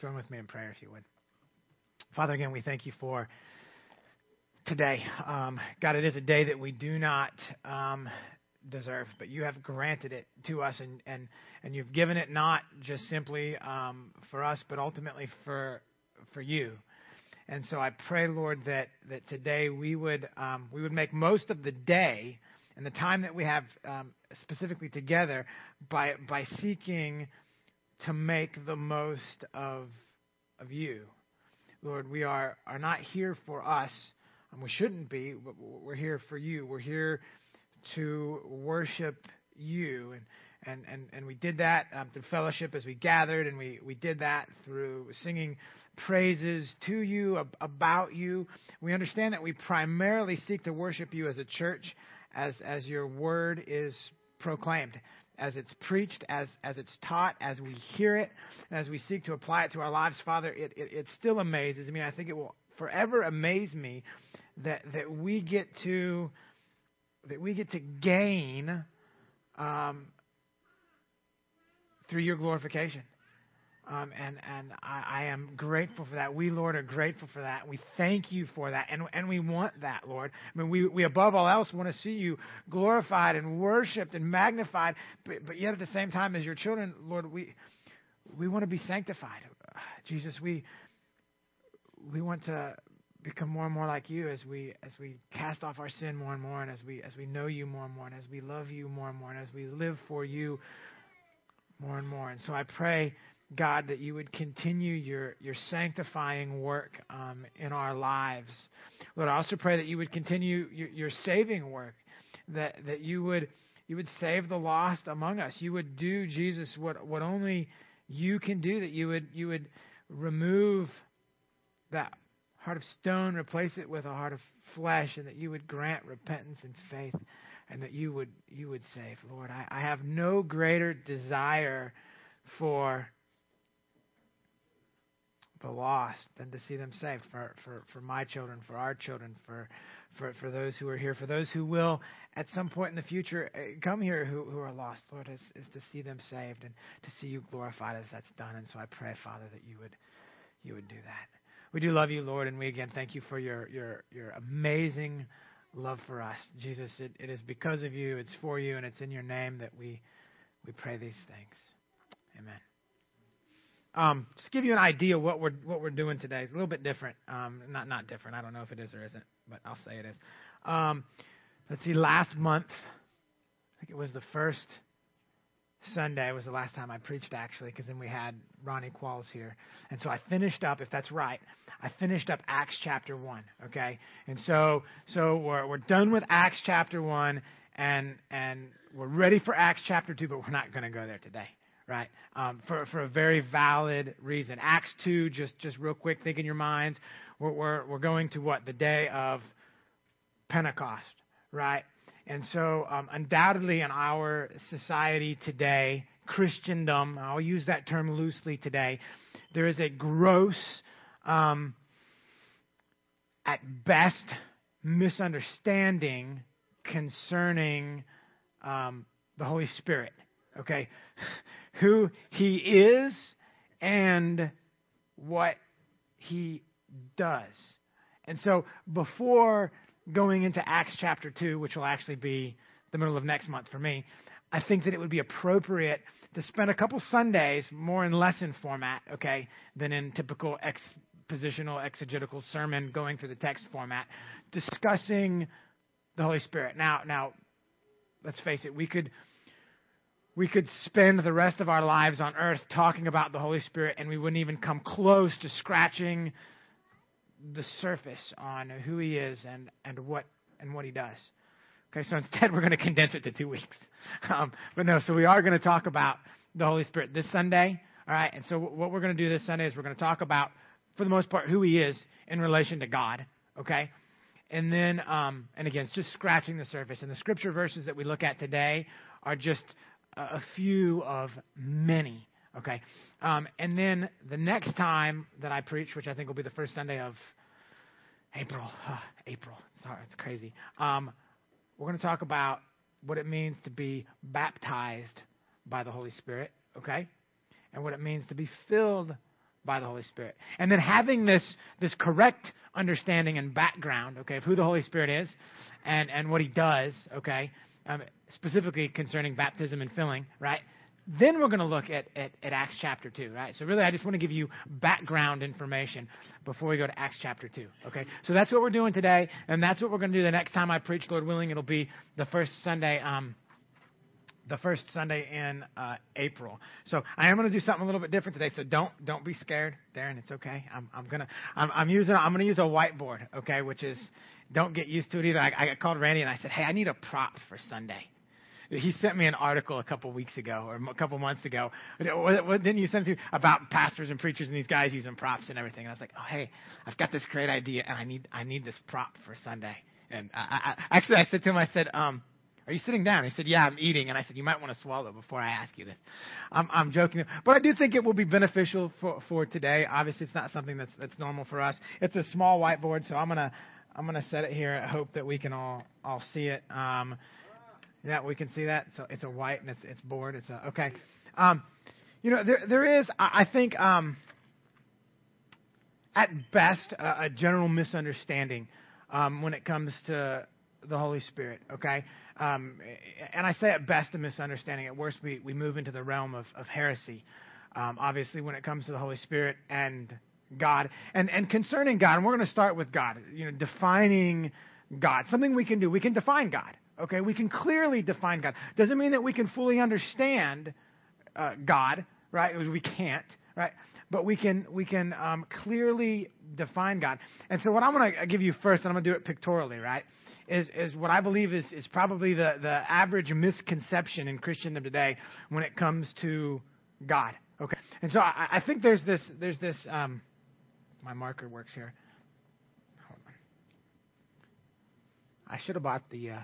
Join with me in prayer if you would. Father, again, we thank you for today. Um, God, it is a day that we do not um, deserve, but you have granted it to us, and, and, and you've given it not just simply um, for us, but ultimately for, for you. And so I pray, Lord, that, that today we would, um, we would make most of the day and the time that we have um, specifically together by, by seeking to make the most of, of you. Lord, we are, are not here for us, and we shouldn't be, but we're here for you. We're here to worship you. And, and, and, and we did that um, through fellowship as we gathered, and we, we did that through singing praises to you, about you. We understand that we primarily seek to worship you as a church, as, as your word is proclaimed as it's preached, as, as it's taught, as we hear it, and as we seek to apply it to our lives, Father, it, it, it still amazes me. I think it will forever amaze me that, that we get to that we get to gain um, through your glorification. Um, and and I, I, am grateful for that. We, Lord, are grateful for that. We thank you for that, and and we want that, Lord. I mean, we we above all else want to see you glorified and worshipped and magnified, but, but yet at the same time, as your children, Lord, we we want to be sanctified. Jesus, we we want to become more and more like you as we as we cast off our sin more and more, and as we as we know you more and more, and as we love you more and more, and as we live for you more and more. And so I pray God, that you would continue your, your sanctifying work um, in our lives. Lord, I also pray that you would continue your, your saving work, that, that you would you would save the lost among us. You would do, Jesus, what, what only you can do, that you would you would remove that heart of stone, replace it with a heart of flesh, and that you would grant repentance and faith, and that you would you would save. Lord, I, I have no greater desire for the lost than to see them saved for, for, for my children, for our children, for, for, for those who are here, for those who will at some point in the future uh, come here who, who are lost, Lord, is, is to see them saved and to see you glorified as that's done. And so I pray, Father, that you would you would do that. We do love you, Lord, and we again thank you for your your your amazing love for us. Jesus, it, it is because of you, it's for you, and it's in your name that we we pray these things. Amen. Um, just to give you an idea what we're what we're doing today. It's a little bit different. Um, not not different. I don't know if it is or isn't, but I'll say it is. Um, let's see. Last month, I think it was the first Sunday was the last time I preached actually, because then we had Ronnie Qualls here, and so I finished up. If that's right, I finished up Acts chapter one. Okay, and so so we're we're done with Acts chapter one, and and we're ready for Acts chapter two, but we're not going to go there today right? Um, for for a very valid reason. Acts two, just just real quick, think in your minds. We're we're, we're going to what the day of Pentecost, right? And so, um, undoubtedly, in our society today, Christendom, I'll use that term loosely today, there is a gross, um, at best, misunderstanding concerning um, the Holy Spirit. Okay? Who he is and what he does. And so before going into Acts chapter 2, which will actually be the middle of next month for me, I think that it would be appropriate to spend a couple Sundays more in lesson format, okay, than in typical expositional exegetical sermon going through the text format, discussing the Holy Spirit. Now, now, let's face it, we could we could spend the rest of our lives on earth talking about the Holy Spirit and we wouldn't even come close to scratching the surface on who he is and, and what and what he does. Okay, so instead we're going to condense it to two weeks. Um, but no, so we are going to talk about the Holy Spirit this Sunday. All right, and so what we're going to do this Sunday is we're going to talk about, for the most part, who he is in relation to God. Okay, and then um, and again, it's just scratching the surface. And the scripture verses that we look at today are just a few of many. Okay. Um, and then the next time that I preach, which I think will be the first Sunday of April, uh, April, sorry, it's crazy. Um, we're going to talk about what it means to be baptized by the Holy Spirit, okay? And what it means to be filled by the Holy Spirit. And then having this, this correct understanding and background, okay, of who the Holy Spirit is and, and what he does, okay, um, specifically concerning baptism and filling, right? Then we're going to look at, at, at, Acts chapter 2, right? So, really, I just want to give you background information before we go to Acts chapter 2, okay? So, that's what we're doing today, and that's what we're going to do the next time I preach, Lord willing. It'll be the first Sunday. Um, the first Sunday in uh, April. So I am going to do something a little bit different today. So don't don't be scared, Darren. It's okay. I'm I'm gonna I'm, I'm using I'm gonna use a whiteboard. Okay, which is don't get used to it either. I, I called Randy and I said, hey, I need a prop for Sunday. He sent me an article a couple weeks ago or a couple months ago. Didn't you send to about pastors and preachers and these guys using props and everything? And I was like, oh hey, I've got this great idea and I need I need this prop for Sunday. And I, I, actually, I said to him, I said, um, are you sitting down? He said, Yeah, I'm eating. And I said, You might want to swallow before I ask you this. I'm, I'm joking. But I do think it will be beneficial for, for today. Obviously, it's not something that's, that's normal for us. It's a small whiteboard, so I'm going to I'm gonna set it here. I hope that we can all, all see it. Um, yeah, we can see that. So it's a white and it's, it's board. It's a, okay. Um, you know, there, there is, I, I think, um, at best, a, a general misunderstanding um, when it comes to the Holy Spirit, okay? Um, and I say at best a misunderstanding. At worst, we, we move into the realm of, of heresy. Um, obviously, when it comes to the Holy Spirit and God. And, and concerning God, and we're going to start with God, you know, defining God. Something we can do. We can define God, okay? We can clearly define God. Doesn't mean that we can fully understand uh, God, right? We can't, right? But we can we can um, clearly define God. And so what I'm going to give you first, and I'm going to do it pictorially, right? is, is what I believe is, is probably the, the average misconception in Christendom today when it comes to God. Okay, and so I, I think there's this there's this um, my marker works here. I should have bought the uh,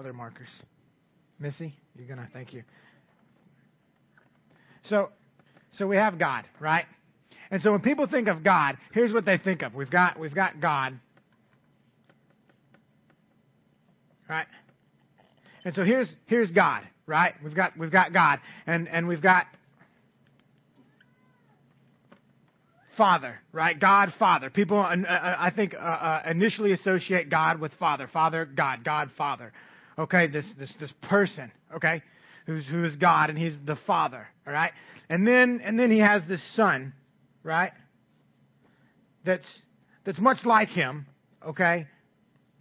other markers. Missy, you're gonna thank you. So, so we have God, right? And so when people think of God, here's what they think of. We've got we've got God, right? And so here's here's God, right? We've got we've got God, and and we've got Father, right? God, Father. People, uh, uh I think, uh, uh, initially associate God with Father. Father, God, God, Father. Okay, this this this person, okay, who's who is God, and He's the Father. All right, and then and then He has this Son, right? That's that's much like Him, okay,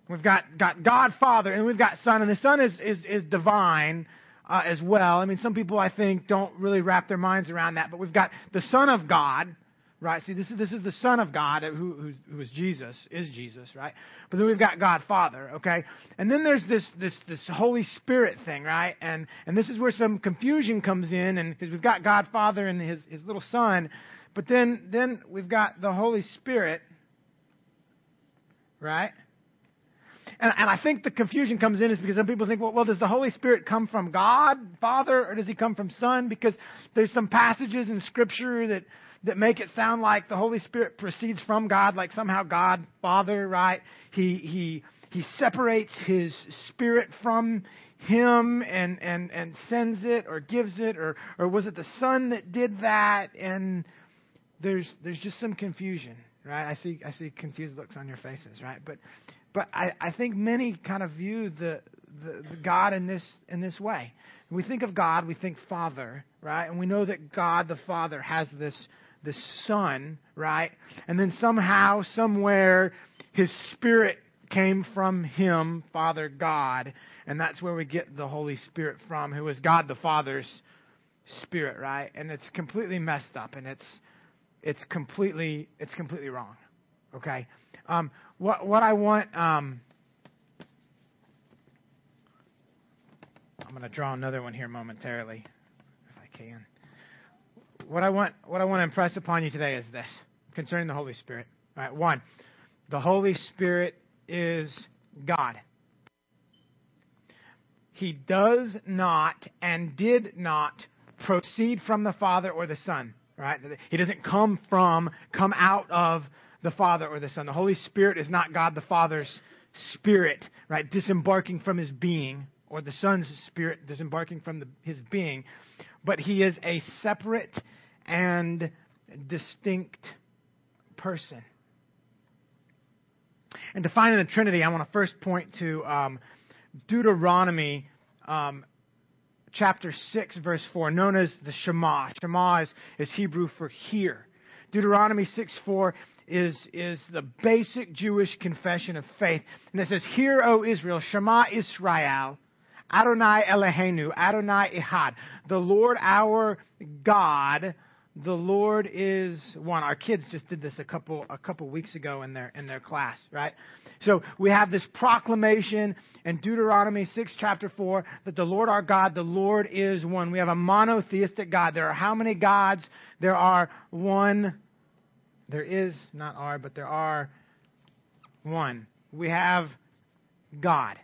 We've got, got God Father and we've got Son, and the Son is, is, is divine uh, as well. I mean, some people, I think, don't really wrap their minds around that, but we've got the Son of God, right? See, this is, this is the Son of God, who, who, is Jesus, is Jesus, right? But then we've got God Father, okay? And then there's this, this, this Holy Spirit thing, right? And, and this is where some confusion comes in, and because we've got God Father and his, his little Son, but then, then we've got the Holy Spirit, right? And, and I think the confusion comes in is because some people think, well, well, does the Holy Spirit come from God, Father, or does he come from Son? Because there's some passages in Scripture that, that make it sound like the Holy Spirit proceeds from God, like somehow God, Father, right? He, he, he separates his spirit from him and, and, and sends it or gives it, or, or was it the Son that did that? And there's, there's just some confusion, right? I see, I see confused looks on your faces, right? But but I, I think many kind of view the, the, the God in this in this way. We think of God, we think Father, right? And we know that God the Father has this this Son, right? And then somehow, somewhere, His Spirit came from Him, Father God, and that's where we get the Holy Spirit from, who is God the Father's Spirit, right? And it's completely messed up, and it's it's completely it's completely wrong. Okay, um, what what I want. Um, I'm going to draw another one here momentarily, if I can. What I want what I want to impress upon you today is this concerning the Holy Spirit. All right, one, the Holy Spirit is God. He does not and did not proceed from the Father or the Son. Right? He doesn't come from, come out of the Father or the Son. The Holy Spirit is not God the Father's spirit, right, disembarking from his being, or the Son's spirit disembarking from the, his being, but he is a separate and distinct person. And defining the Trinity, I want to first point to um, Deuteronomy um, chapter 6, verse 4, known as the Shema. Shema is, is Hebrew for hear. Deuteronomy 6 4 is, is the basic Jewish confession of faith. And it says, Hear, O Israel, Shema Israel, Adonai Eloheinu, Adonai Ehad. The Lord our God, the Lord is one. Our kids just did this a couple a couple weeks ago in their in their class, right? So we have this proclamation in Deuteronomy 6 chapter 4 that the Lord our God, the Lord is one. We have a monotheistic God. There are how many gods? There are one there is not are, but there are one. We have God,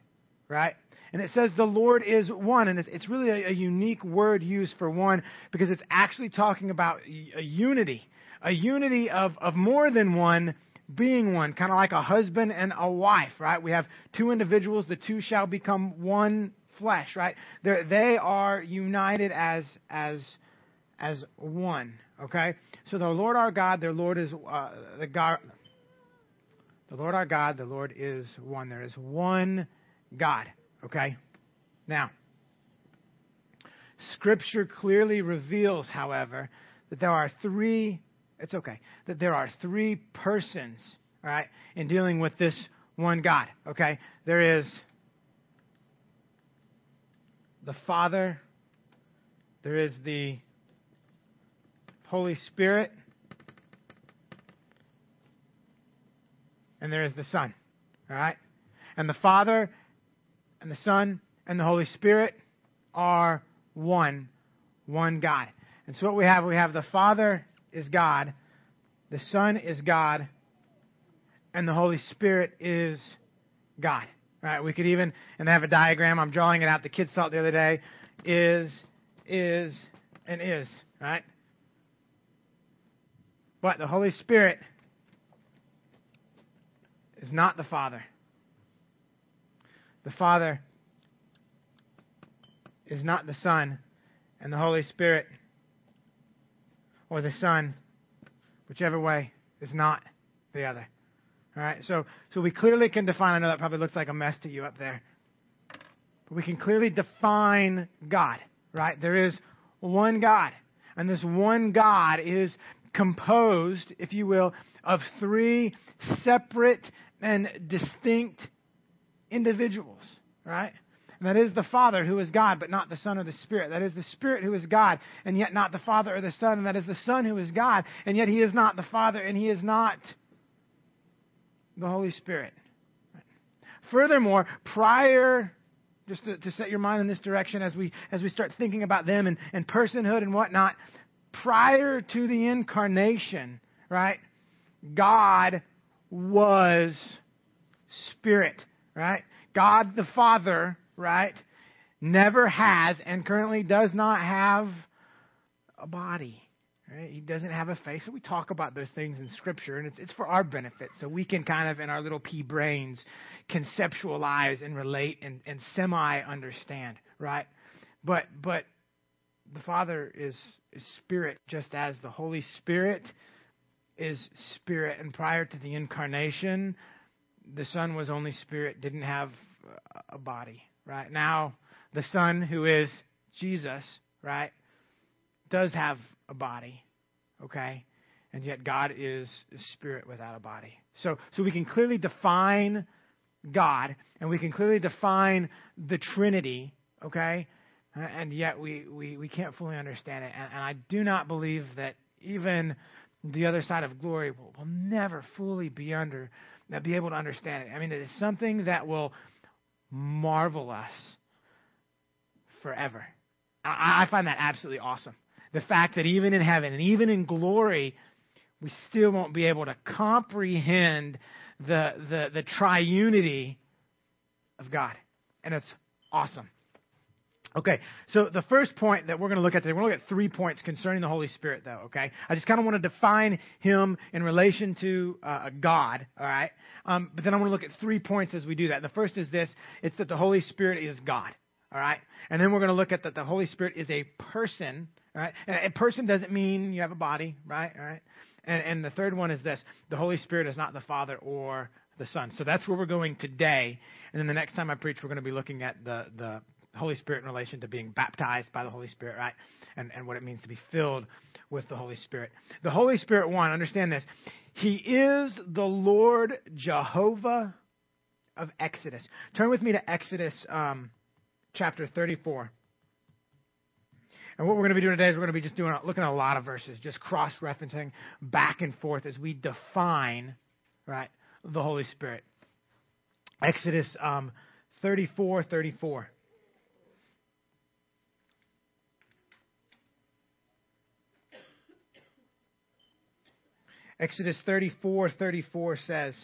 right? And it says the Lord is one, and it's, it's really a, a, unique word used for one because it's actually talking about a unity, a unity of, of more than one being one, kind of like a husband and a wife, right? We have two individuals, the two shall become one flesh, right? They're, they are united as as as one, okay? So the Lord our God, their Lord is uh, the God. The Lord our God, the Lord is one. There is one God. Okay? Now, Scripture clearly reveals, however, that there are three, it's okay, that there are three persons, all right, in dealing with this one God, okay? There is the Father, there is the Holy Spirit, and there is the Son, all right? And the Father and the Son and the Holy Spirit are one, one God. And so what we have, we have the Father is God, the Son is God, and the Holy Spirit is God. Right? We could even, and they have a diagram. I'm drawing it out. The kids saw it the other day. Is, is, and is. Right? But the Holy Spirit is not the Father. The Father is not the Son, and the Holy Spirit, or the Son, whichever way, is not the other. All right, so so we clearly can define. I know that probably looks like a mess to you up there, but we can clearly define God. Right, there is one God, and this one God is composed, if you will, of three separate and distinct individuals, right? And that is the Father who is God, but not the Son or the Spirit. That is the Spirit who is God, and yet not the Father or the Son. And that is the Son who is God, and yet He is not the Father, and He is not the Holy Spirit. Furthermore, prior, just to, to, set your mind in this direction as we as we start thinking about them and, and personhood and whatnot, prior to the incarnation, right? God was spirit right? God the Father, right, never has and currently does not have a body. Right? He doesn't have a face. So we talk about those things in Scripture, and it's, it's for our benefit. So we can kind of, in our little pea brains, conceptualize and relate and, and semi understand, right? But but the Father is, is Spirit, just as the Holy Spirit is Spirit. And prior to the incarnation, the Son was only spirit, didn't have a body, right? Now, the Son, who is Jesus, right, does have a body, okay? And yet God is spirit without a body. So, so we can clearly define God, and we can clearly define the Trinity, okay? And yet we, we, we can't fully understand it. And, and I do not believe that even the other side of glory will, will never fully be under now, be able to understand it. I mean, it is something that will marvel us forever. I, I find that absolutely awesome. The fact that even in heaven and even in glory, we still won't be able to comprehend the, the, the triunity of God. And it's awesome. Okay, so the first point that we're going to look at today, we're going to look at three points concerning the Holy Spirit, though, okay? I just kind of want to define him in relation to uh, God, all right? Um, but then I want to look at three points as we do that. The first is this it's that the Holy Spirit is God, all right? And then we're going to look at that the Holy Spirit is a person, all right? And a person doesn't mean you have a body, right? All right. And, and the third one is this: the Holy Spirit is not the Father or the Son. So that's where we're going today. And then the next time I preach, we're going to be looking at the the Holy Spirit in relation to being baptized by the Holy Spirit, right? And and what it means to be filled with the Holy Spirit. The Holy Spirit, one, understand this: He is the Lord Jehovah of Exodus. Turn with me to Exodus um, chapter 34. And what we're going to be doing today is we're going to be just doing looking at a lot of verses, just cross referencing back and forth as we define, right, the Holy Spirit. Exodus um, 34, 34. Exodus 34, 34 says,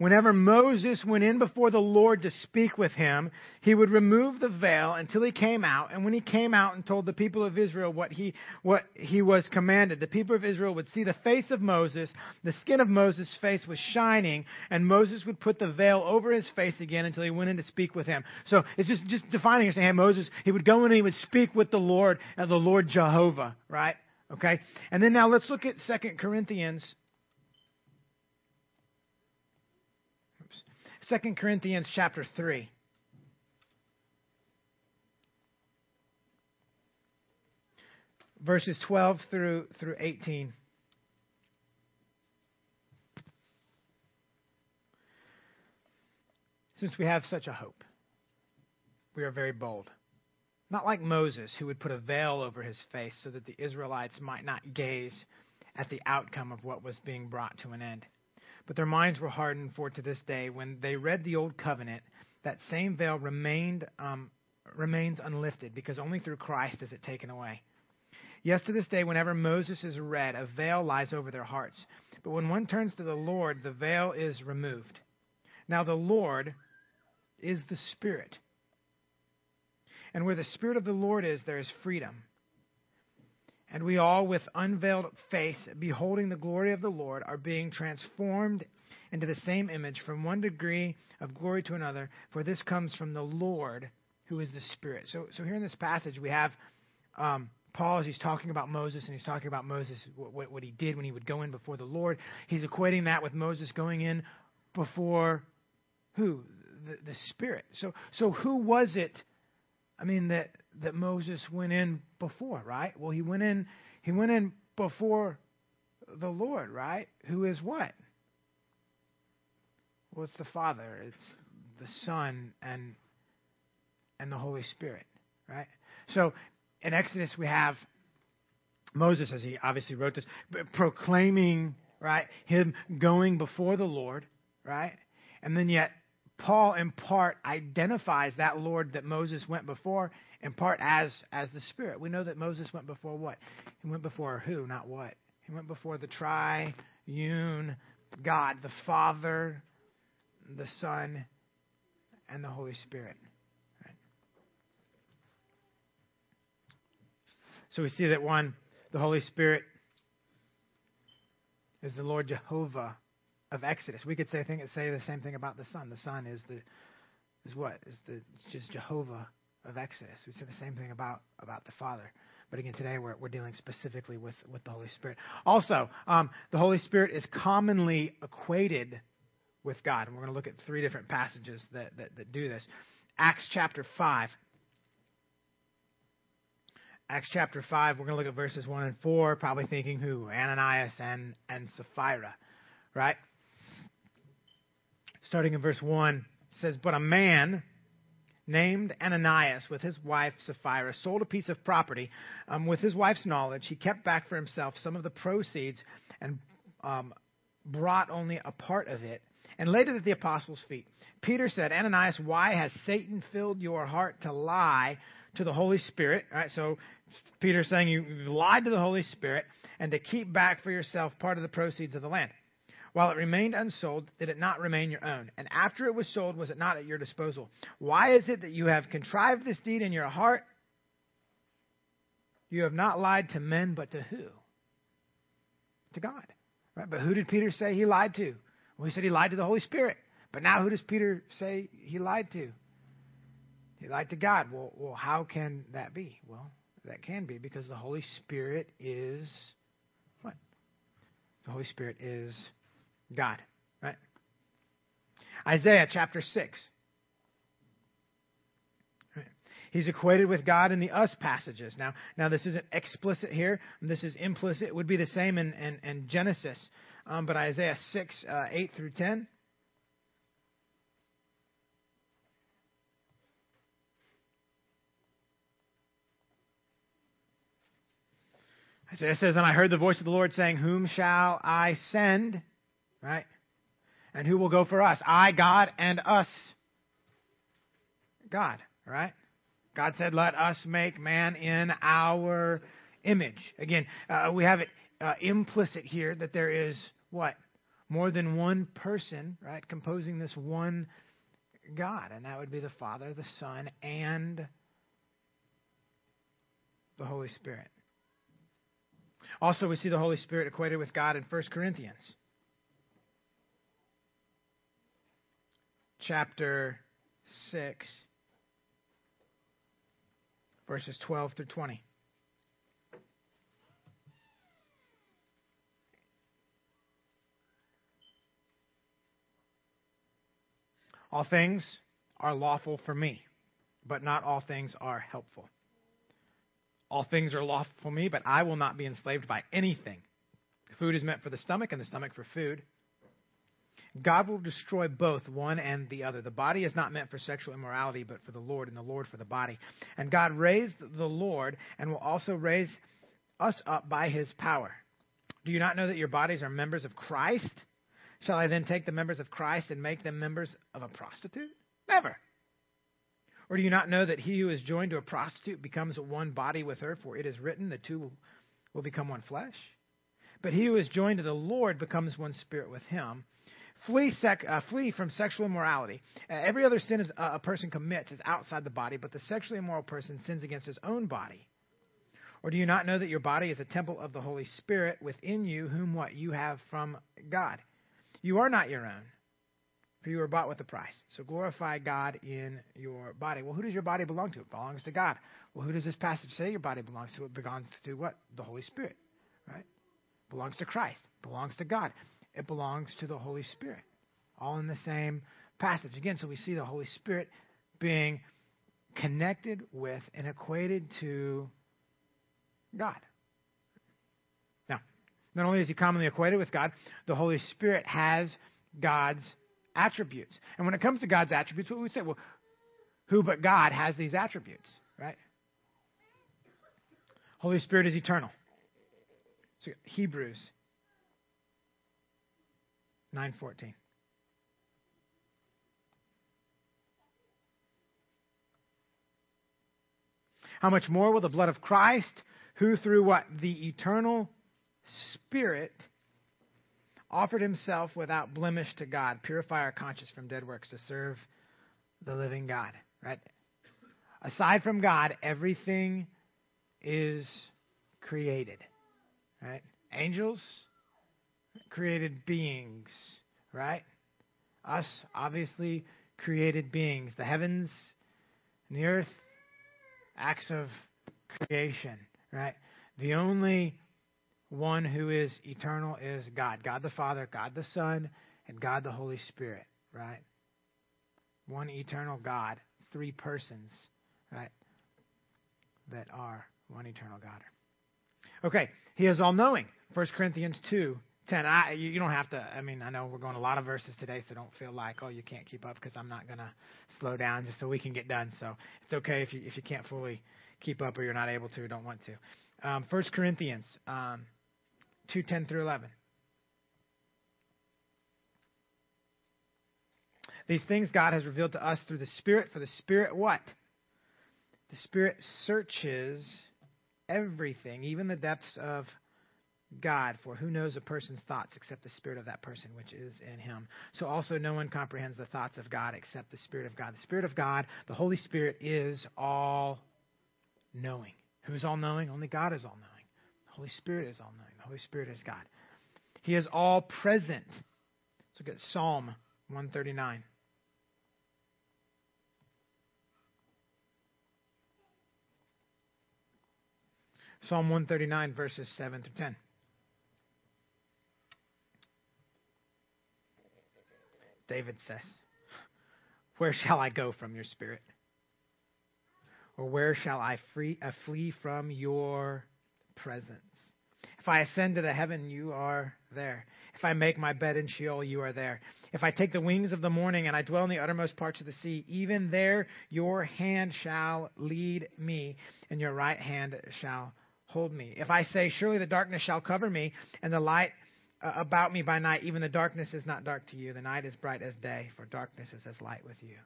Whenever Moses went in before the Lord to speak with him, he would remove the veil until he came out. And when he came out and told the people of Israel what he, what he was commanded, the people of Israel would see the face of Moses. The skin of Moses' face was shining, and Moses would put the veil over his face again until he went in to speak with him. So it's just, just defining it saying, hey, Moses, he would go in and he would speak with the Lord, and the Lord Jehovah, right? Okay? And then now let's look at 2 Corinthians 2 Corinthians chapter 3. Verses 12 through, through 18. Since we have such a hope, we are very bold. Not like Moses, who would put a veil over his face so that the Israelites might not gaze at the outcome of what was being brought to an end. But their minds were hardened, for to this day, when they read the Old Covenant, that same veil remained um, remains unlifted, because only through Christ is it taken away. Yes, to this day, whenever Moses is read, a veil lies over their hearts. But when one turns to the Lord, the veil is removed. Now, the Lord is the Spirit. And where the Spirit of the Lord is, there is freedom. And we all, with unveiled face, beholding the glory of the Lord, are being transformed into the same image from one degree of glory to another, for this comes from the Lord, who is the Spirit. So, so here in this passage, we have um, Paul as he's talking about Moses, and he's talking about Moses, what, what he did when he would go in before the Lord. He's equating that with Moses going in before who? The, the Spirit. So, so who was it? I mean, that that Moses went in before, right? Well, he went in he went in before the Lord, right? Who is what? Well, it's the Father, it's the Son and and the Holy Spirit, right? So in Exodus we have Moses, as he obviously wrote this, proclaiming, right, him going before the Lord, right? And then yet Paul in part identifies that Lord that Moses went before in part as as the Spirit. We know that Moses went before what? He went before who, not what. He went before the triune God, the Father, the Son, and the Holy Spirit. Right? So we see that one, the Holy Spirit is the Lord Jehovah of Exodus. We could say say the same thing about the Son. The Son is the is what is the just Jehovah of Exodus. We say the same thing about, about the Father. But again, today we're, we're dealing specifically with, with the Holy Spirit. Also, um, the Holy Spirit is commonly equated with God. And we're going to look at three different passages that, that, that do this. Acts chapter 5. Acts chapter 5, we're going to look at verses 1 and 4, probably thinking who? Ananias and, and Sapphira, right? Starting in verse 1, it says, But a man named Ananias with his wife Sapphira sold a piece of property. Um, with his wife's knowledge, he kept back for himself some of the proceeds and um, brought only a part of it and laid it at the apostles' feet. Peter said, Ananias, why has Satan filled your heart to lie to the Holy Spirit? All right, so Peter's saying you lied to the Holy Spirit and to keep back for yourself part of the proceeds of the land. While it remained unsold, did it not remain your own? And after it was sold, was it not at your disposal? Why is it that you have contrived this deed in your heart? You have not lied to men, but to who? To God. Right? But who did Peter say he lied to? Well, he said he lied to the Holy Spirit. But now who does Peter say he lied to? He lied to God. Well, well, how can that be? Well, that can be because the Holy Spirit is what? The Holy Spirit is God, right? Isaiah chapter 6. He's equated with God in the us passages. Now, now this isn't explicit here. This is implicit. It would be the same in, in, in Genesis. Um, but Isaiah 6, uh, 8 through 10. Isaiah says, And I heard the voice of the Lord saying, Whom shall I send? Right? And who will go for us? I, God, and us. God, right? God said, Let us make man in our image. Again, uh, we have it uh, implicit here that there is what? More than one person, right, composing this one God. And that would be the Father, the Son, and the Holy Spirit. Also, we see the Holy Spirit equated with God in 1 Corinthians. Chapter 6, verses 12 through 20. All things are lawful for me, but not all things are helpful. All things are lawful for me, but I will not be enslaved by anything. Food is meant for the stomach, and the stomach for food. God will destroy both one and the other. The body is not meant for sexual immorality, but for the Lord, and the Lord for the body. And God raised the Lord and will also raise us up by his power. Do you not know that your bodies are members of Christ? Shall I then take the members of Christ and make them members of a prostitute? Never. Or do you not know that he who is joined to a prostitute becomes one body with her? For it is written, the two will become one flesh. But he who is joined to the Lord becomes one spirit with him. Flee, sec, uh, flee from sexual immorality. Uh, every other sin is, uh, a person commits is outside the body, but the sexually immoral person sins against his own body. Or do you not know that your body is a temple of the Holy Spirit within you, whom what you have from God? You are not your own, for you were bought with a price. So glorify God in your body. Well, who does your body belong to? It belongs to God. Well, who does this passage say your body belongs to? It belongs to what? The Holy Spirit, right? Belongs to Christ. Belongs to God it belongs to the Holy Spirit. All in the same passage. Again, so we see the Holy Spirit being connected with and equated to God. Now, not only is he commonly equated with God, the Holy Spirit has God's attributes. And when it comes to God's attributes, what would we say, well, who but God has these attributes, right? Holy Spirit is eternal. So Hebrews 9:14. How much more will the blood of Christ, who through what the eternal Spirit offered himself without blemish to God, purify our conscience from dead works to serve the living God, right? Aside from God, everything is created, right? Angels, created beings, right? Us, obviously, created beings. The heavens and the earth, acts of creation, right? The only one who is eternal is God God the Father, God the Son, and God the Holy Spirit, right? One eternal God, three persons, right? That are one eternal God. Okay, he is all knowing. 1 Corinthians 2 10. I, you don't have to, I mean, I know we're going a lot of verses today, so don't feel like, oh, you can't keep up because I'm not going to slow down just so we can get done. So it's okay if you, if you can't fully keep up or you're not able to or don't want to. Um, 1 Corinthians um, 2 10 through 11. These things God has revealed to us through the Spirit, for the Spirit what? The Spirit searches everything, even the depths of God, for who knows a person's thoughts except the spirit of that person which is in him? So also no one comprehends the thoughts of God except the spirit of God. The spirit of God, the Holy Spirit, is all knowing. Who's all knowing? Only God is all knowing. The Holy Spirit is all knowing. The Holy Spirit is God. He is all present. Let's look at Psalm 139. Psalm 139, verses 7 through 10. David says, Where shall I go from your spirit? Or where shall I free, uh, flee from your presence? If I ascend to the heaven, you are there. If I make my bed in Sheol, you are there. If I take the wings of the morning and I dwell in the uttermost parts of the sea, even there your hand shall lead me, and your right hand shall hold me. If I say, Surely the darkness shall cover me, and the light Uh, about me by night, even the darkness is not dark to you. The night is bright as day, for darkness is as light with you.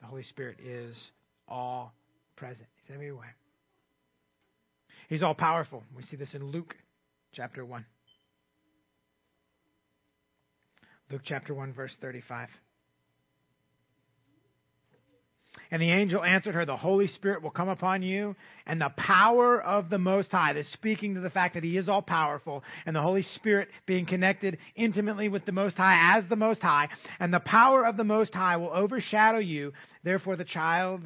The Holy Spirit is all present, He's everywhere. He's all powerful. We see this in Luke chapter 1. Luke chapter 1, verse 35. And the angel answered her, The Holy Spirit will come upon you, and the power of the Most High. That's speaking to the fact that He is all powerful, and the Holy Spirit being connected intimately with the Most High as the Most High, and the power of the Most High will overshadow you. Therefore, the child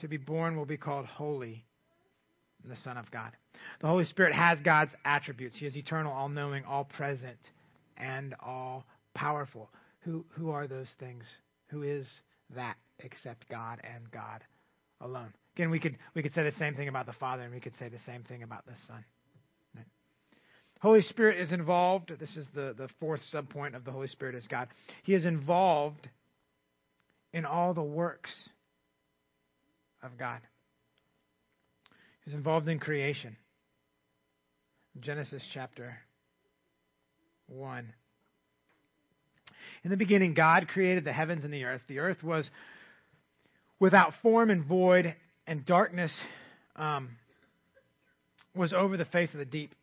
to be born will be called Holy, the Son of God. The Holy Spirit has God's attributes. He is eternal, all knowing, all present, and all powerful. Who, who are those things? Who is that except God and God alone? Again, we could, we could say the same thing about the Father, and we could say the same thing about the Son. Right? Holy Spirit is involved. This is the, the fourth subpoint of the Holy Spirit is God. He is involved in all the works of God. He's involved in creation. Genesis chapter 1. In the beginning, God created the heavens and the earth. The earth was without form and void, and darkness um, was over the face of the deep.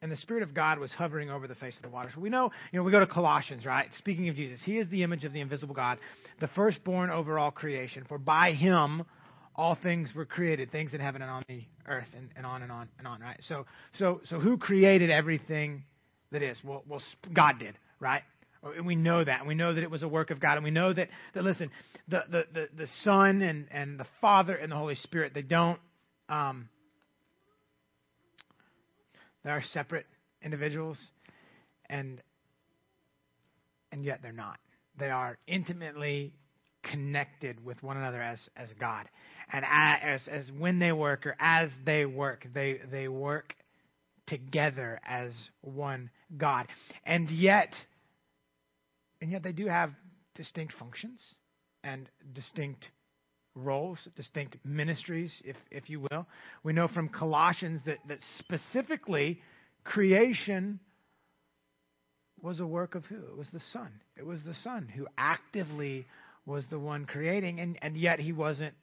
And the Spirit of God was hovering over the face of the waters. We know, you know, we go to Colossians, right? Speaking of Jesus, He is the image of the invisible God, the firstborn over all creation. For by Him all things were created, things in heaven and on the earth, and, and on and on and on, right? So, so, so who created everything that is? Well, well, God did, right? And we know that. We know that it was a work of God. And we know that, that listen, the, the, the, the Son and, and the Father and the Holy Spirit, they don't, um, they are separate individuals, and, and yet they're not. They are intimately connected with one another as, as God and as, as when they work or as they work, they, they work together as one God. And yet, and yet they do have distinct functions and distinct roles, distinct ministries, if, if you will. We know from Colossians that, that specifically creation was a work of who? It was the Son. It was the Son who actively was the one creating, and, and yet he wasn't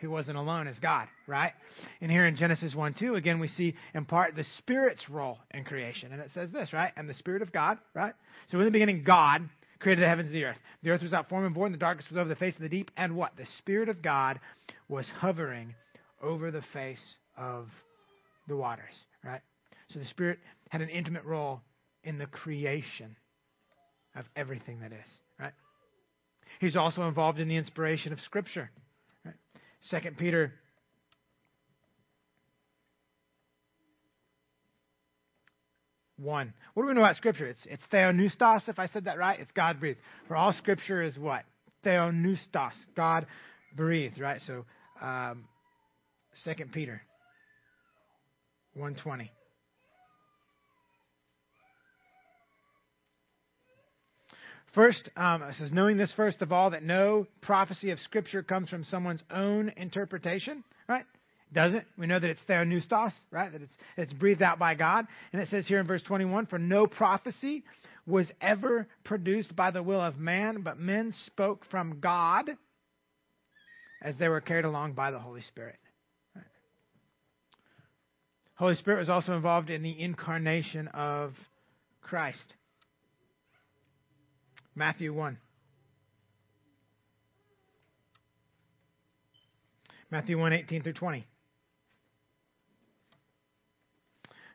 who wasn't alone as God, right? And here in Genesis 1 2, again, we see in part the Spirit's role in creation. And it says this, right? And the Spirit of God, right? So in the beginning, God created the heavens and the earth. The earth was without form and and the darkness was over the face of the deep. And what? The Spirit of God was hovering over the face of the waters, right? So the Spirit had an intimate role in the creation of everything that is, right? He's also involved in the inspiration of Scripture. Second Peter one. What do we know about Scripture? It's it's theopneustos, if I said that right. It's God breathed. For all Scripture is what? Theopneustos, God breathed, right? So, um, Second Peter one twenty. First, um, it says, knowing this first of all, that no prophecy of Scripture comes from someone's own interpretation, right? Doesn't. We know that it's theopneustos, right? That it's, it's breathed out by God. And it says here in verse 21 For no prophecy was ever produced by the will of man, but men spoke from God as they were carried along by the Holy Spirit. Right? Holy Spirit was also involved in the incarnation of Christ. Matthew 1. Matthew 1 18 through 20.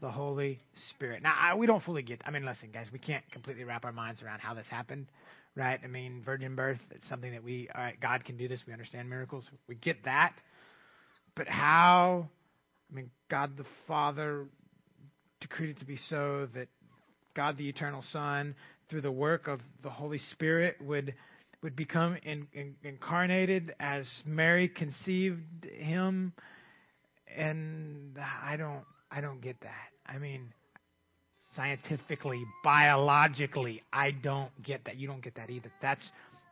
the Holy Spirit. Now, I, we don't fully get, I mean, listen, guys, we can't completely wrap our minds around how this happened, right? I mean, virgin birth, it's something that we, all right, God can do this. We understand miracles. We get that. But how, I mean, God the Father decreed it to be so that God the eternal Son, through the work of the Holy Spirit, would would become in, in, incarnated as Mary conceived him, and I don't I don't get that. I mean, scientifically, biologically, I don't get that. You don't get that either. That's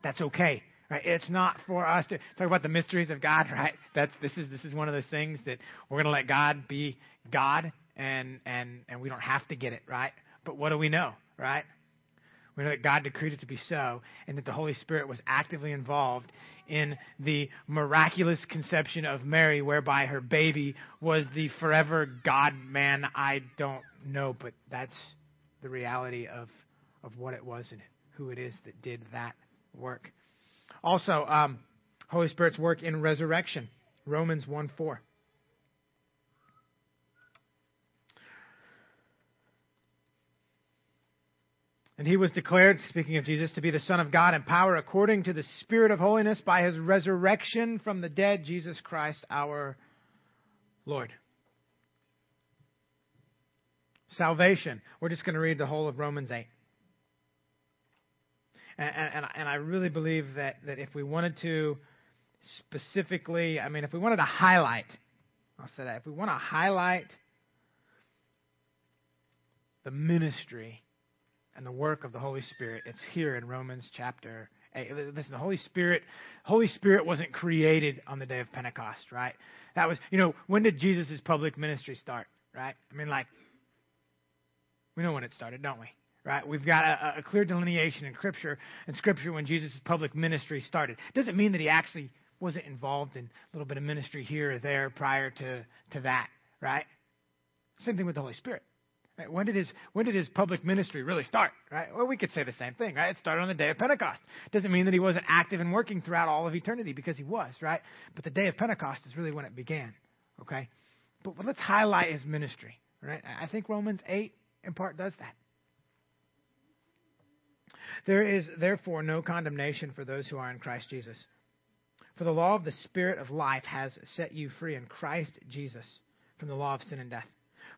that's okay. Right? It's not for us to talk about the mysteries of God, right? That's this is this is one of those things that we're to let God be God, and and and we don't have to get it right. But what do we know, right? We know that God decreed it to be so, and that the Holy Spirit was actively involved in the miraculous conception of Mary, whereby her baby was the forever God man. I don't know, but that's the reality of, of what it was and who it is that did that work. Also, um, Holy Spirit's work in resurrection. Romans 1 4. And he was declared, speaking of Jesus, to be the Son of God in power according to the Spirit of holiness by his resurrection from the dead, Jesus Christ our Lord. Salvation. We're just going to read the whole of Romans 8. And, and, and I really believe that, that if we wanted to specifically, I mean, if we wanted to highlight, I'll say that, if we want to highlight the ministry and the work of the Holy Spirit. It's here in Romans chapter 8. Listen, the Holy Spirit, Holy Spirit wasn't created on the day of Pentecost, right? That was, you know, when did Jesus' public ministry start, right? I mean, like, we know when it started, don't we? Right? We've got a, a clear delineation in Scripture, in Scripture when Jesus' public ministry started. Doesn't mean that he actually wasn't involved in a little bit of ministry here or there prior to, to that, right? Same thing with the Holy Spirit. Right? When did his when did his public ministry really start? Right? Well, we could say the same thing, right? It started on the day of Pentecost. Doesn't mean that he wasn't active and working throughout all of eternity because he was, right? But the day of Pentecost is really when it began. Okay? But, let's highlight his ministry. Right? I think Romans eight in part does that. There is therefore no condemnation for those who are in Christ Jesus. For the law of the Spirit of life has set you free in Christ Jesus from the law of sin and death.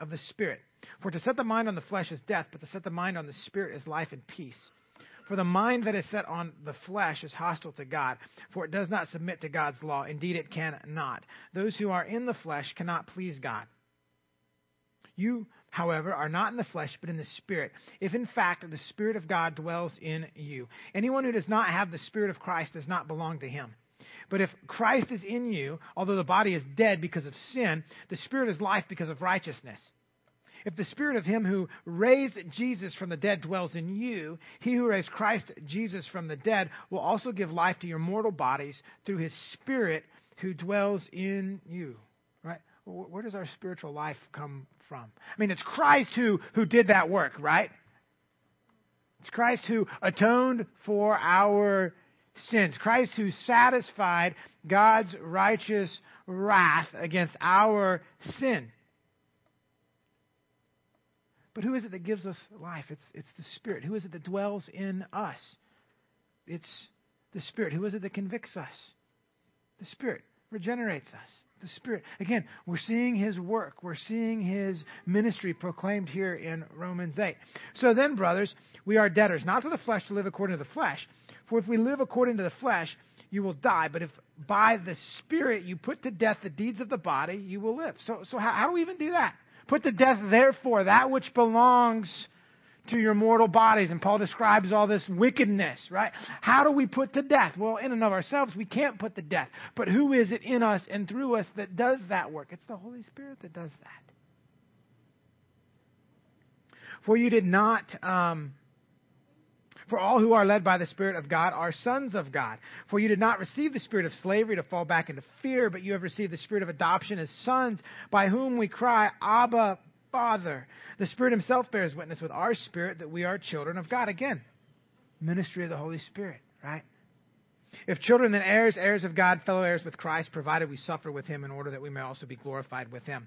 of the Spirit. For to set the mind on the flesh is death, but to set the mind on the Spirit is life and peace. For the mind that is set on the flesh is hostile to God, for it does not submit to God's law. Indeed, it cannot. Those who are in the flesh cannot please God. You, however, are not in the flesh, but in the Spirit, if in fact the Spirit of God dwells in you. Anyone who does not have the Spirit of Christ does not belong to him. But if Christ is in you, although the body is dead because of sin, the Spirit is life because of righteousness. If the spirit of him who raised Jesus from the dead dwells in you, he who raised Christ Jesus from the dead will also give life to your mortal bodies through his spirit who dwells in you. Right? Where does our spiritual life come from? I mean, it's Christ who, who did that work, right? It's Christ who atoned for our sins. Christ who satisfied God's righteous wrath against our sin. But who is it that gives us life? It's, it's the Spirit. Who is it that dwells in us? It's the Spirit. Who is it that convicts us? The Spirit regenerates us. The Spirit. Again, we're seeing His work. We're seeing His ministry proclaimed here in Romans 8. So then, brothers, we are debtors, not to the flesh to live according to the flesh. For if we live according to the flesh, you will die. But if by the Spirit you put to death the deeds of the body, you will live. So, so how, how do we even do that? Put to death, therefore, that which belongs to your mortal bodies. And Paul describes all this wickedness, right? How do we put to death? Well, in and of ourselves, we can't put to death. But who is it in us and through us that does that work? It's the Holy Spirit that does that. For you did not, um, for all who are led by the Spirit of God are sons of God. For you did not receive the spirit of slavery to fall back into fear, but you have received the spirit of adoption as sons, by whom we cry, Abba, Father. The Spirit Himself bears witness with our spirit that we are children of God. Again, ministry of the Holy Spirit, right? If children, then heirs, heirs of God, fellow heirs with Christ, provided we suffer with Him in order that we may also be glorified with Him.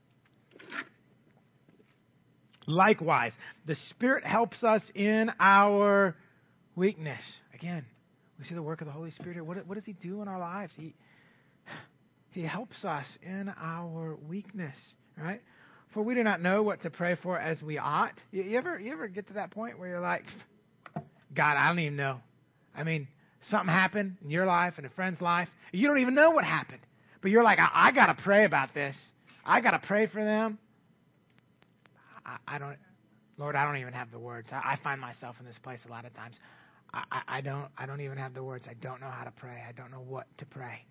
Likewise, the Spirit helps us in our weakness. Again, we see the work of the Holy Spirit here. What, what does He do in our lives? He, he helps us in our weakness, right? For we do not know what to pray for as we ought. You, you ever you ever get to that point where you're like, God, I don't even know. I mean, something happened in your life and a friend's life. You don't even know what happened, but you're like, I, I got to pray about this. I got to pray for them. I, I don't, Lord, I don't even have the words. I, I find myself in this place a lot of times. I, I, don't, I don't even have the words. I don't know how to pray. I don't know what to pray.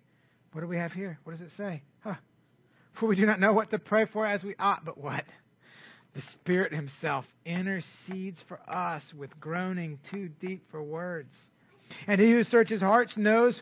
What do we have here? What does it say? Huh. For we do not know what to pray for as we ought, but what? The Spirit Himself intercedes for us with groaning too deep for words. And He who searches hearts knows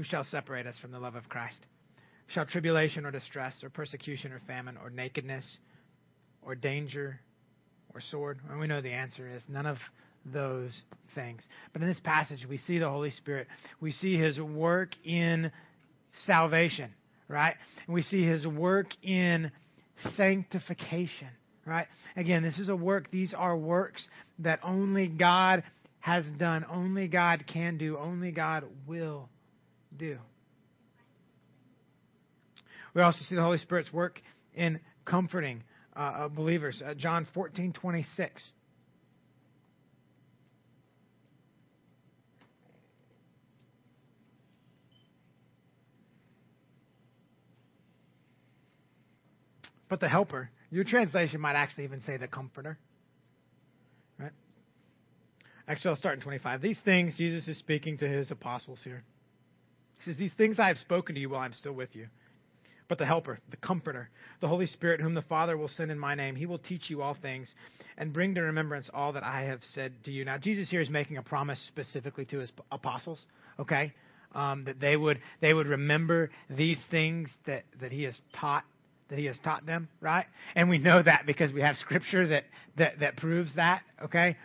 Who shall separate us from the love of Christ? Shall tribulation or distress or persecution or famine or nakedness or danger or sword? And we know the answer is none of those things. But in this passage, we see the Holy Spirit. We see his work in salvation, right? And we see his work in sanctification, right? Again, this is a work, these are works that only God has done, only God can do, only God will do. We also see the Holy Spirit's work in comforting uh, uh believers. Uh, John 14, 26. But the helper, your translation might actually even say the comforter. Right? Actually, I'll start in 25. These things Jesus is speaking to his apostles here. He says, These things I have spoken to you while I'm still with you. But the Helper, the Comforter, the Holy Spirit, whom the Father will send in my name, he will teach you all things and bring to remembrance all that I have said to you. Now, Jesus here is making a promise specifically to his apostles, okay? Um, that they would they would remember these things that, that he has taught that he has taught them, right? And we know that because we have scripture that, that, that proves that, okay?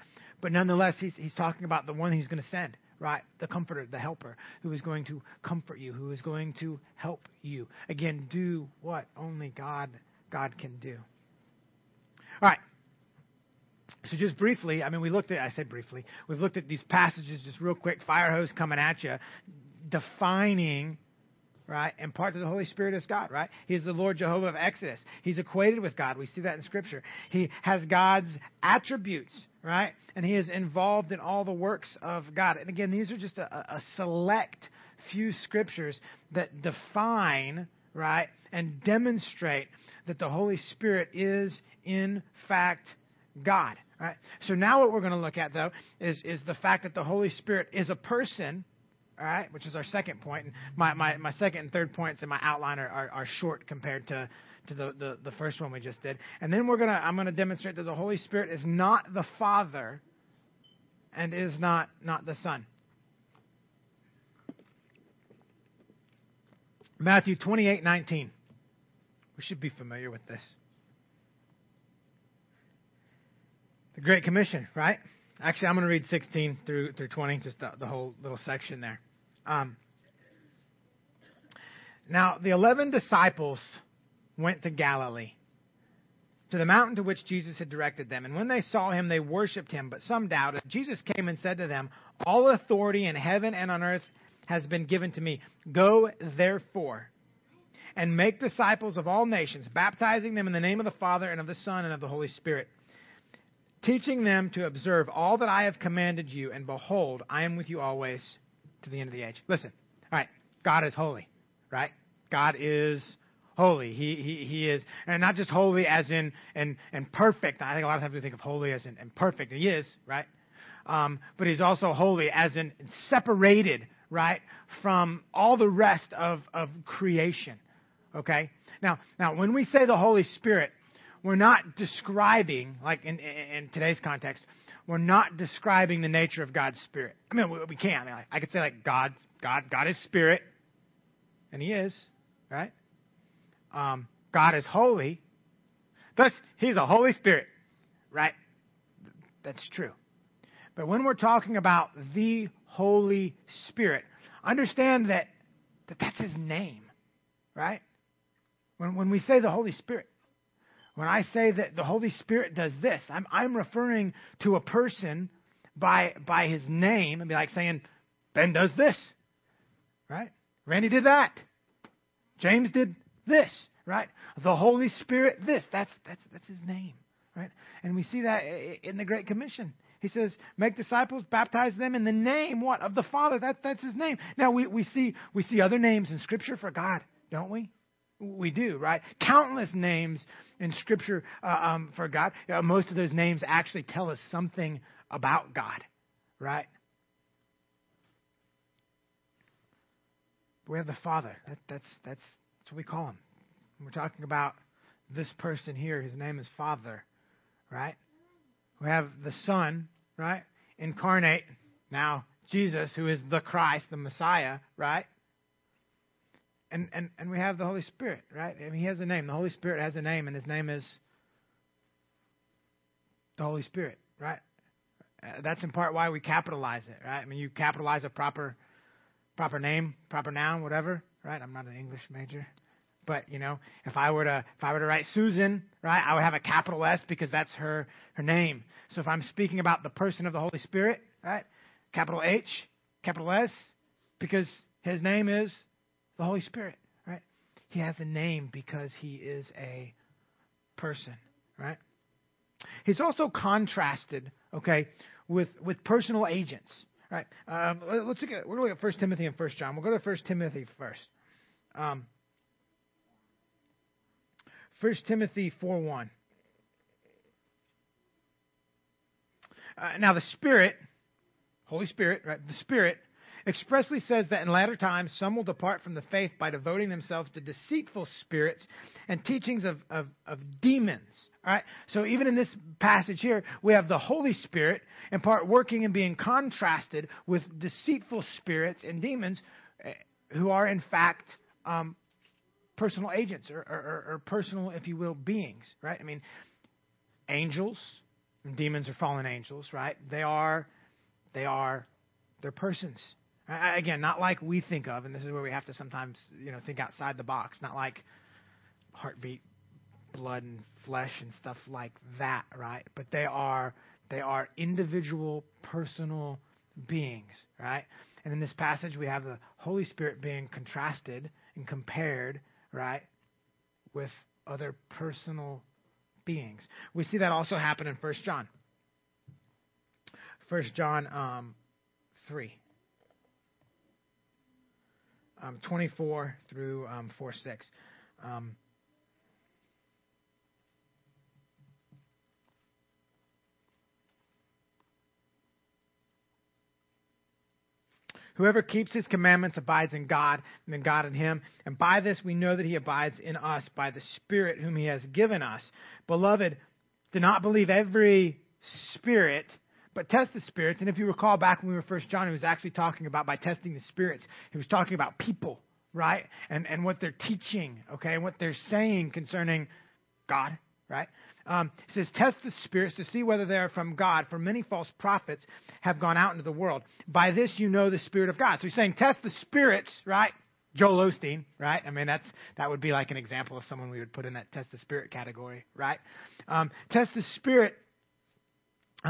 But nonetheless, he's, he's talking about the one he's going to send, right? The comforter, the helper, who is going to comfort you, who is going to help you. Again, do what only God God can do. All right. So just briefly, I mean, we looked at, I said briefly, we've looked at these passages just real quick, fire hose coming at you, defining, right, and part of the Holy Spirit is God, right? He's the Lord Jehovah of Exodus. He's equated with God. We see that in Scripture. He has God's attributes, right? And he is involved in all the works of God. And again, these are just a, a select few scriptures that define, right, and demonstrate that the Holy Spirit is, in fact, God. Right? So now what we're going to look at, though, is, is the fact that the Holy Spirit is a person, all right, which is our second point. And my, my, my second and third points in my outline are, are, are short compared to, to the, the, the first one we just did. And then we're gonna I'm gonna demonstrate that the Holy Spirit is not the Father and is not, not the Son. Matthew twenty eight nineteen. We should be familiar with this. The Great Commission, right? Actually, I'm going to read 16 through through 20, just the, the whole little section there. Um, now, the 11 disciples went to Galilee, to the mountain to which Jesus had directed them. And when they saw him, they worshipped him, but some doubted. Jesus came and said to them, All authority in heaven and on earth has been given to me. Go, therefore, and make disciples of all nations, baptizing them in the name of the Father and of the Son and of the Holy Spirit teaching them to observe all that I have commanded you, and behold, I am with you always to the end of the age. Listen, all right, God is holy, right? God is holy. He he he is, and not just holy as in and and perfect. I think a lot of times we think of holy as in and perfect. He is, right? Um, but he's also holy as in separated, right, from all the rest of of creation. Okay. Now now when we say the Holy Spirit, we're not describing, like in, in, in today's context, we're not describing the nature of God's Spirit. I mean, we, we can. I, mean, I could say like God, God, God is Spirit, and He is, right? Um, God is holy, thus He's a Holy Spirit, right? That's true. But when we're talking about the Holy Spirit, understand that, that that's His name, right? When, when we say the Holy Spirit, when I say that the Holy Spirit does this, I'm, I'm referring to a person by, by his name and be like saying, Ben does this, right? Randy did that. James did this, right? The Holy Spirit, this. That's, that's, that's his name, right? And we see that in the Great Commission. He says, make disciples, baptize them in the name, what? Of the Father. That, that's his name. Now, we, we, see, we see other names in Scripture for God, don't we? We do, right? Countless names in Scripture uh, um, for God. Uh, most of those names actually tell us something about God, right? We have the Father. That, that's, that's, that's what we call him. we're talking about this person here. His name is Father, right? We have the Son, right? Incarnate. Now, Jesus, who is the Christ, the Messiah, right? and, and, and we have the Holy Spirit, right? I mean, he has a name. The Holy Spirit has a name, and his name is the Holy Spirit, right? Uh, that's in part why we capitalize it, right? I mean, you capitalize a proper proper name, proper noun, whatever, right? I'm not an English major, but you know, if I were to if I were to write Susan, right, I would have a capital S because that's her her name. So if I'm speaking about the person of the Holy Spirit, right, capital H, capital S, because his name is the Holy Spirit, right? He has a name because he is a person, right? He's also contrasted, okay, with with personal agents, right? Um, let's look at we're going to look at First Timothy and First John. We'll go to First Timothy first. Um, First Timothy four one. Uh, now the Spirit, Holy Spirit, right? The Spirit expressly says that in latter times some will depart from the faith by devoting themselves to deceitful spirits and teachings of, of, of demons. All right? So even in this passage here, we have the Holy Spirit in part working and being contrasted with deceitful spirits and demons eh, who are in fact um, personal agents or, or, or, personal, if you will, beings. Right? I mean, angels demons are fallen angels. Right? They are they are They're persons. Again, not like we think of, and this is where we have to sometimes, you know, think outside the box. Not like heartbeat, blood and flesh and stuff like that, right? But they are they are individual, personal beings, right? And in this passage, we have the Holy Spirit being contrasted and compared, right, with other personal beings. We see that also happen in 1 John. 1 John um, 3. Um, 24 through um, 4 6. Um, Whoever keeps his commandments abides in God, and in God in him. And by this we know that he abides in us by the Spirit whom he has given us. Beloved, do not believe every spirit, but test the spirits. And if you recall back when we were first John, he was actually talking about by testing the spirits. He was talking about people, right? And and what they're teaching, okay, and what they're saying concerning God, right? Um, it says, Test the spirits to see whether they are from God, for many false prophets have gone out into the world. By this you know the Spirit of God. So he's saying, Test the spirits, right? Joel Osteen, right? I mean, that's that would be like an example of someone we would put in that test the spirit category, right? Um, test the spirit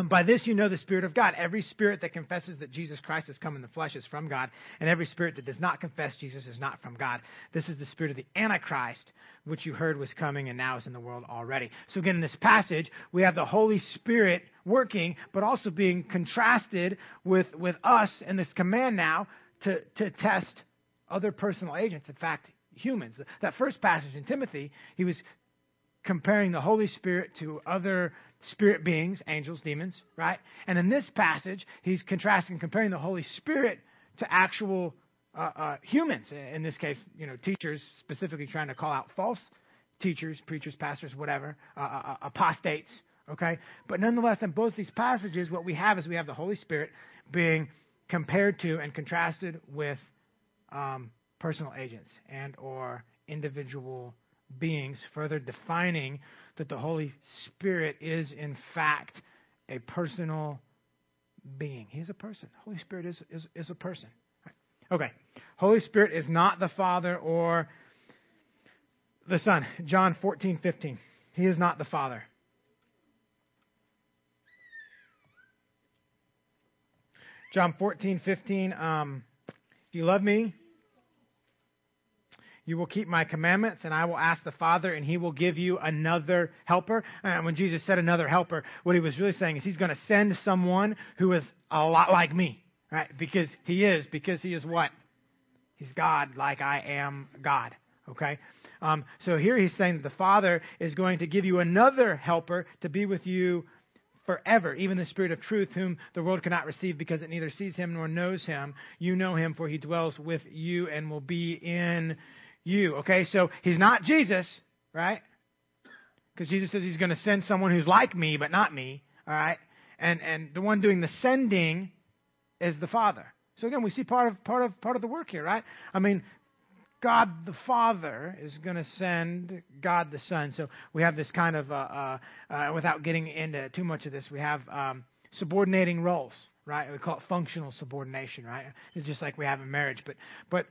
by this you know the Spirit of God. Every spirit that confesses that Jesus Christ has come in the flesh is from God, and every spirit that does not confess Jesus is not from God. This is the spirit of the Antichrist, which you heard was coming and now is in the world already. So again, in this passage, we have the Holy Spirit working, but also being contrasted with, with us in this command now to, to test other personal agents. In fact, humans. That first passage in Timothy, he was comparing the Holy Spirit to other spirit beings, angels, demons, right? And in this passage, he's contrasting, comparing the Holy Spirit to actual uh, uh, humans. In this case, you know, teachers specifically trying to call out false teachers, preachers, pastors, whatever, uh, uh, uh, apostates. Okay, but nonetheless, in both these passages, what we have is we have the Holy Spirit being compared to and contrasted with um, personal agents and or individual beings, further defining that the Holy Spirit is, in fact, a personal being. He's a person. Holy Spirit is, is, is a person. Okay. Holy Spirit is not the Father or the Son. John 14, 15. He is not the Father. John 14, 15. Um, if you love me, you will keep my commandments, and I will ask the Father, and he will give you another helper. And when Jesus said another helper, what he was really saying is he's going to send someone who is a lot like me, right? Because he is, because he is what? He's God, like I am God, okay? Um, so here he's saying that the Father is going to give you another helper to be with you forever, even the Spirit of truth, whom the world cannot receive because it neither sees him nor knows him. You know him, for he dwells with you and will be in you. Okay, so he's not Jesus, right? Because Jesus says he's going to send someone who's like me, but not me. All right, and and the one doing the sending is the Father. So again, we see part of part of part of the work here, right? I mean, God the Father is going to send God the Son. So we have this kind of, uh, uh, uh, without getting into too much of this, we have um, subordinating roles, right? We call it functional subordination, right? It's just like we have in marriage, but but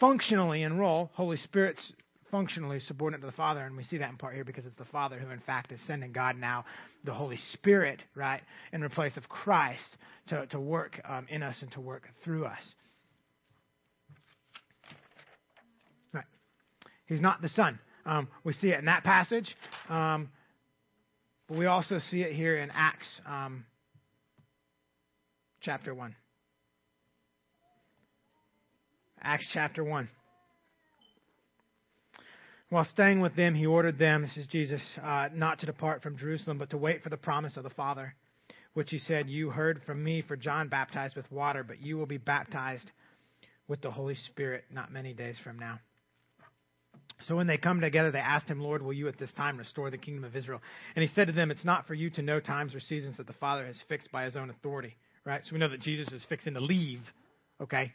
functionally in role, Holy Spirit's functionally subordinate to the Father, and we see that in part here because it's the Father who, in fact, is sending God now, the Holy Spirit, right, in place of Christ to, to work um, in us and to work through us. Right. He's not the Son. Um, we see it in that passage, um, but we also see it here in Acts um, chapter 1. Acts chapter 1. While staying with them, he ordered them, this is Jesus, uh, not to depart from Jerusalem, but to wait for the promise of the Father, which he said, You heard from me, for John baptized with water, but you will be baptized with the Holy Spirit not many days from now. So when they come together, they asked him, Lord, will you at this time restore the kingdom of Israel? And he said to them, It's not for you to know times or seasons that the Father has fixed by his own authority. Right? So we know that Jesus is fixing to leave. Okay?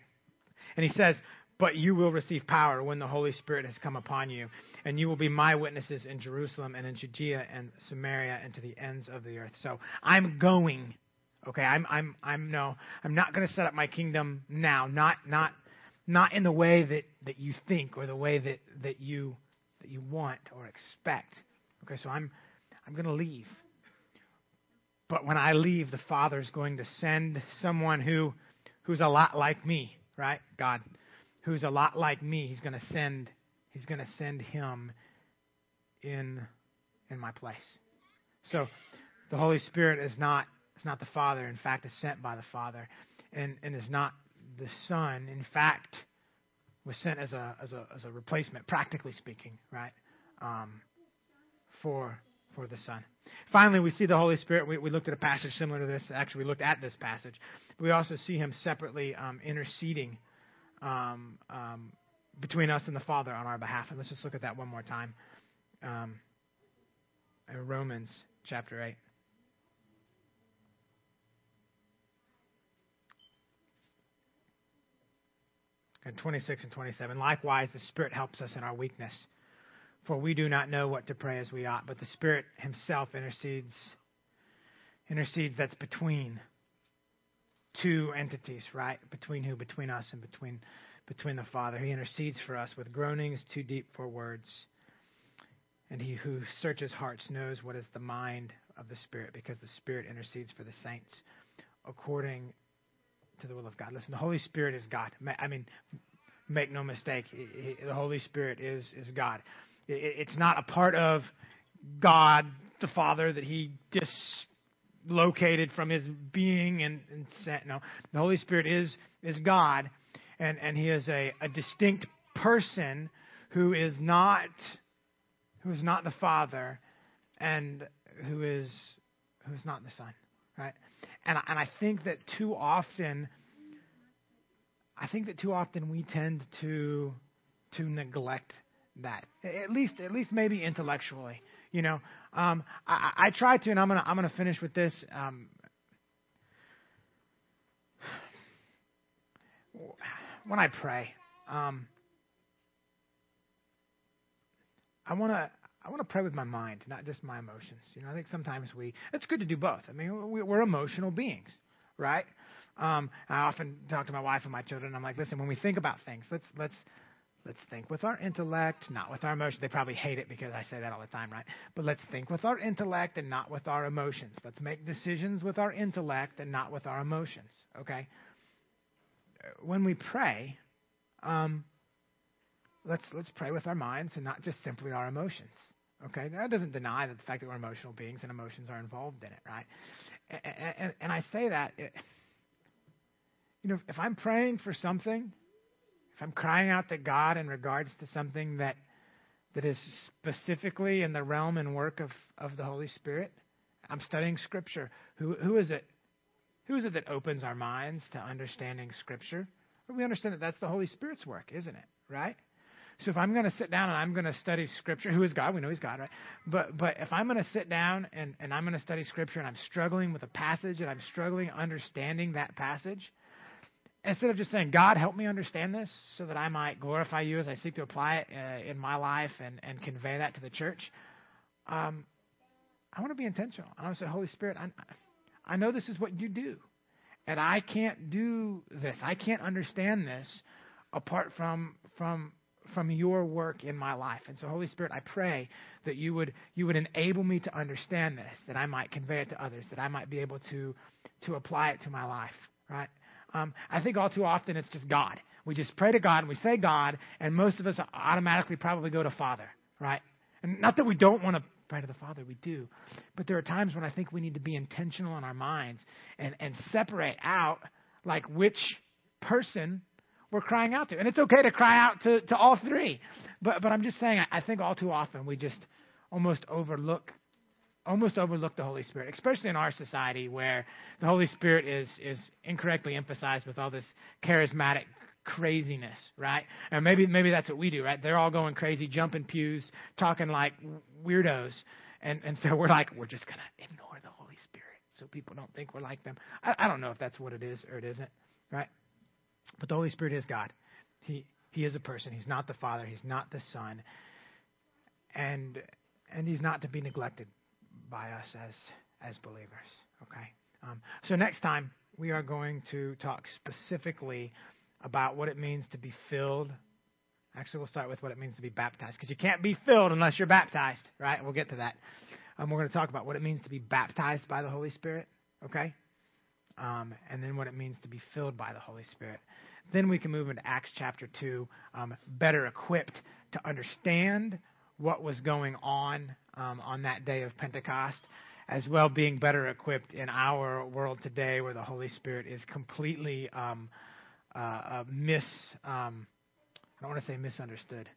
And he says, But you will receive power when the Holy Spirit has come upon you, and you will be my witnesses in Jerusalem and in Judea and Samaria and to the ends of the earth. So I'm going, Okay, I'm I'm I'm no, I'm not going to set up my kingdom now. Not not not in the way that that you think or the way that that you that you want or expect. Okay, so I'm I'm going to leave. But when I leave, the Father is going to send someone who who's a lot like me, right? God, who's a lot like me. He's going to send he's going to send him in in my place. So the Holy Spirit is not is not the Father. In fact, is sent by the Father, and and is not the Son. In fact, was sent as a as a as a replacement, practically speaking, right? Um, for for the Son. Finally, we see the Holy Spirit. We, we looked at a passage similar to this. Actually, we looked at this passage. We also see Him separately um, interceding um, um, between us and the Father on our behalf. And let's just look at that one more time. Um, Romans chapter 8. And 26 and 27. Likewise, the Spirit helps us in our weakness. For we do not know what to pray as we ought, but the Spirit Himself intercedes. Intercedes, that's between two entities, right? Between who? Between us and between between the Father. He intercedes for us with groanings too deep for words. And he who searches hearts knows what is the mind of the Spirit, because the Spirit intercedes for the saints according to the will of God. Listen, the Holy Spirit is God. I mean, make no mistake, the Holy Spirit is is God. It's not a part of God the Father that He dislocated from His being and, and sent. No, the Holy Spirit is is God, and and He is a, a distinct person who is not who is not the Father, and who is who is not the Son, right? And and I think that too often, I think that too often we tend to to neglect that. At least, at least maybe intellectually. You know, um, I, I try to, and I'm gonna, I'm gonna finish with this. Um, when I pray, um, I want to, I want to pray with my mind, not just my emotions. You know, I think sometimes we, it's good to do both. I mean, we, we're emotional beings, right? Um, I often talk to my wife and my children. And I'm like, listen, when we think about things, let's let's Let's think with our intellect, not with our emotions. They probably hate it because I say that all the time, right? But let's think with our intellect and not with our emotions. Let's make decisions with our intellect and not with our emotions, okay? When we pray, um, let's let's pray with our minds and not just simply our emotions. Okay, that doesn't deny that the fact that we're emotional beings and emotions are involved in it, right? And, and, and I say that, it, you know, if I'm praying for something if I'm crying out to God in regards to something that that is specifically in the realm and work of, of the Holy Spirit, I'm studying Scripture. Who who is it? Who is it that opens our minds to understanding Scripture? We understand that that's the Holy Spirit's work, isn't it? Right? So if I'm going to sit down and I'm going to study Scripture, who is God? We know He's God, right? But but if I'm going to sit down and, and I'm going to study Scripture and I'm struggling with a passage and I'm struggling understanding that passage, instead of just saying, God, help me understand this so that I might glorify you as I seek to apply it uh, in my life and, and convey that to the church, um, I want to be intentional. And I want to say, Holy Spirit, I, I know this is what you do. And I can't do this. I can't understand this apart from from from your work in my life. And so Holy Spirit, I pray that you would you would enable me to understand this, that I might convey it to others, that I might be able to to apply it to my life, right? Um, I think all too often it's just God. We just pray to God and we say God, and most of us automatically probably go to Father, right? And not that we don't want to pray to the Father, we do. But there are times when I think we need to be intentional in our minds and, and separate out like which person we're crying out to. And it's okay to cry out to, to all three. But but I'm just saying I, I think all too often we just almost overlook almost overlook the Holy Spirit, especially in our society where the Holy Spirit is is incorrectly emphasized with all this charismatic craziness, right? And maybe maybe that's what we do, right? They're all going crazy, jumping pews, talking like weirdos, and and so we're like, we're just gonna ignore the Holy Spirit so people don't think we're like them. I, I don't know if that's what it is or it isn't, right? But the Holy Spirit is God. He he is a person. He's not the Father. He's not the Son, and and he's not to be neglected by us as as believers. Okay. Um, so next time we are going to talk specifically about what it means to be filled. Actually, we'll start with what it means to be baptized because you can't be filled unless you're baptized, right? We'll get to that. Um, we're going to talk about what it means to be baptized by the Holy Spirit, okay? Um, and then what it means to be filled by the Holy Spirit. Then we can move into Acts chapter 2, um, better equipped to understand what was going on um, on that day of Pentecost, as well being better equipped in our world today where the Holy Spirit is completely um, uh, uh, mis. Um, I don't want to say misunderstood,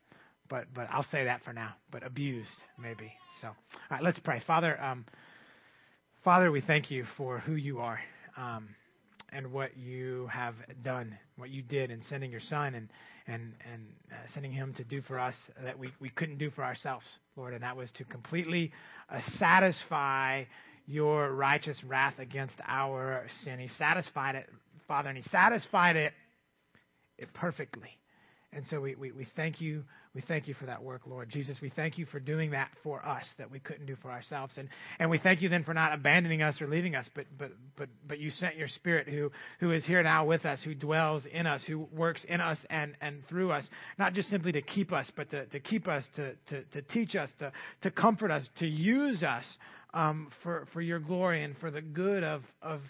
but but I'll say that for now. But abused, maybe. So, all right, let's pray. Father, um, Father, we thank you for who you are um, and what you have done, what you did in sending your Son and and and uh, sending him to do for us that we we couldn't do for ourselves, Lord, and that was to completely uh, satisfy your righteous wrath against our sin. He satisfied it, Father, and he satisfied it, it perfectly. And so we, we, we thank you. We thank you for that work, Lord Jesus. We thank you for doing that for us that we couldn't do for ourselves. And, and we thank you then for not abandoning us or leaving us, but, but, but, but you sent your spirit who, who is here now with us, who dwells in us, who works in us and, and through us, not just simply to keep us, but to, to keep us, to, to, to teach us, to, to comfort us, to use us um, for, for your glory and for the good of, of,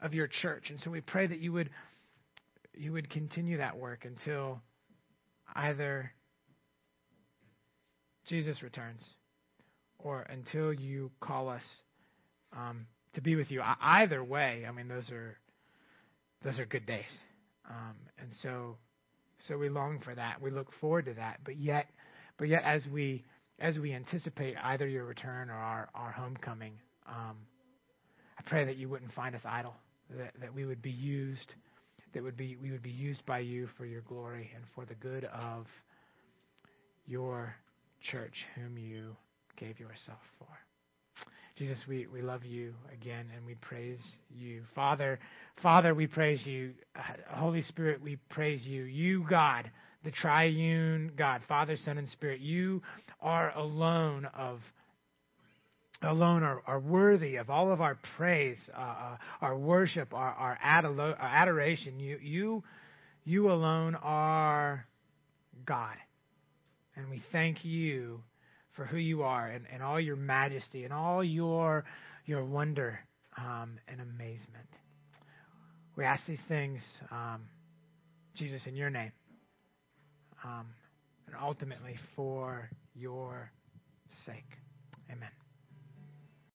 of your church. And so we pray that you would, you would continue that work until either Jesus returns or until you call us um, to be with you. Either way, I mean, those are those are good days, um, and so so we long for that. We look forward to that. But yet, but yet, as we as we anticipate either your return or our our homecoming, um, I pray that you wouldn't find us idle, that that we would be used that would be we would be used by you for your glory and for the good of your church whom you gave yourself for. Jesus, we, we love you again and we praise you. Father, Father, we praise you. Uh, Holy Spirit, we praise you. You, God, the triune God, Father, Son, and Spirit, you are alone of alone are, are worthy of all of our praise, uh, uh our worship, our, our, our adoration. You, you, you alone are God. And we thank you for who you are and, and all your majesty and all your, your wonder um, and amazement. We ask these things, um, Jesus, in your name, um, and ultimately for your sake. Amen.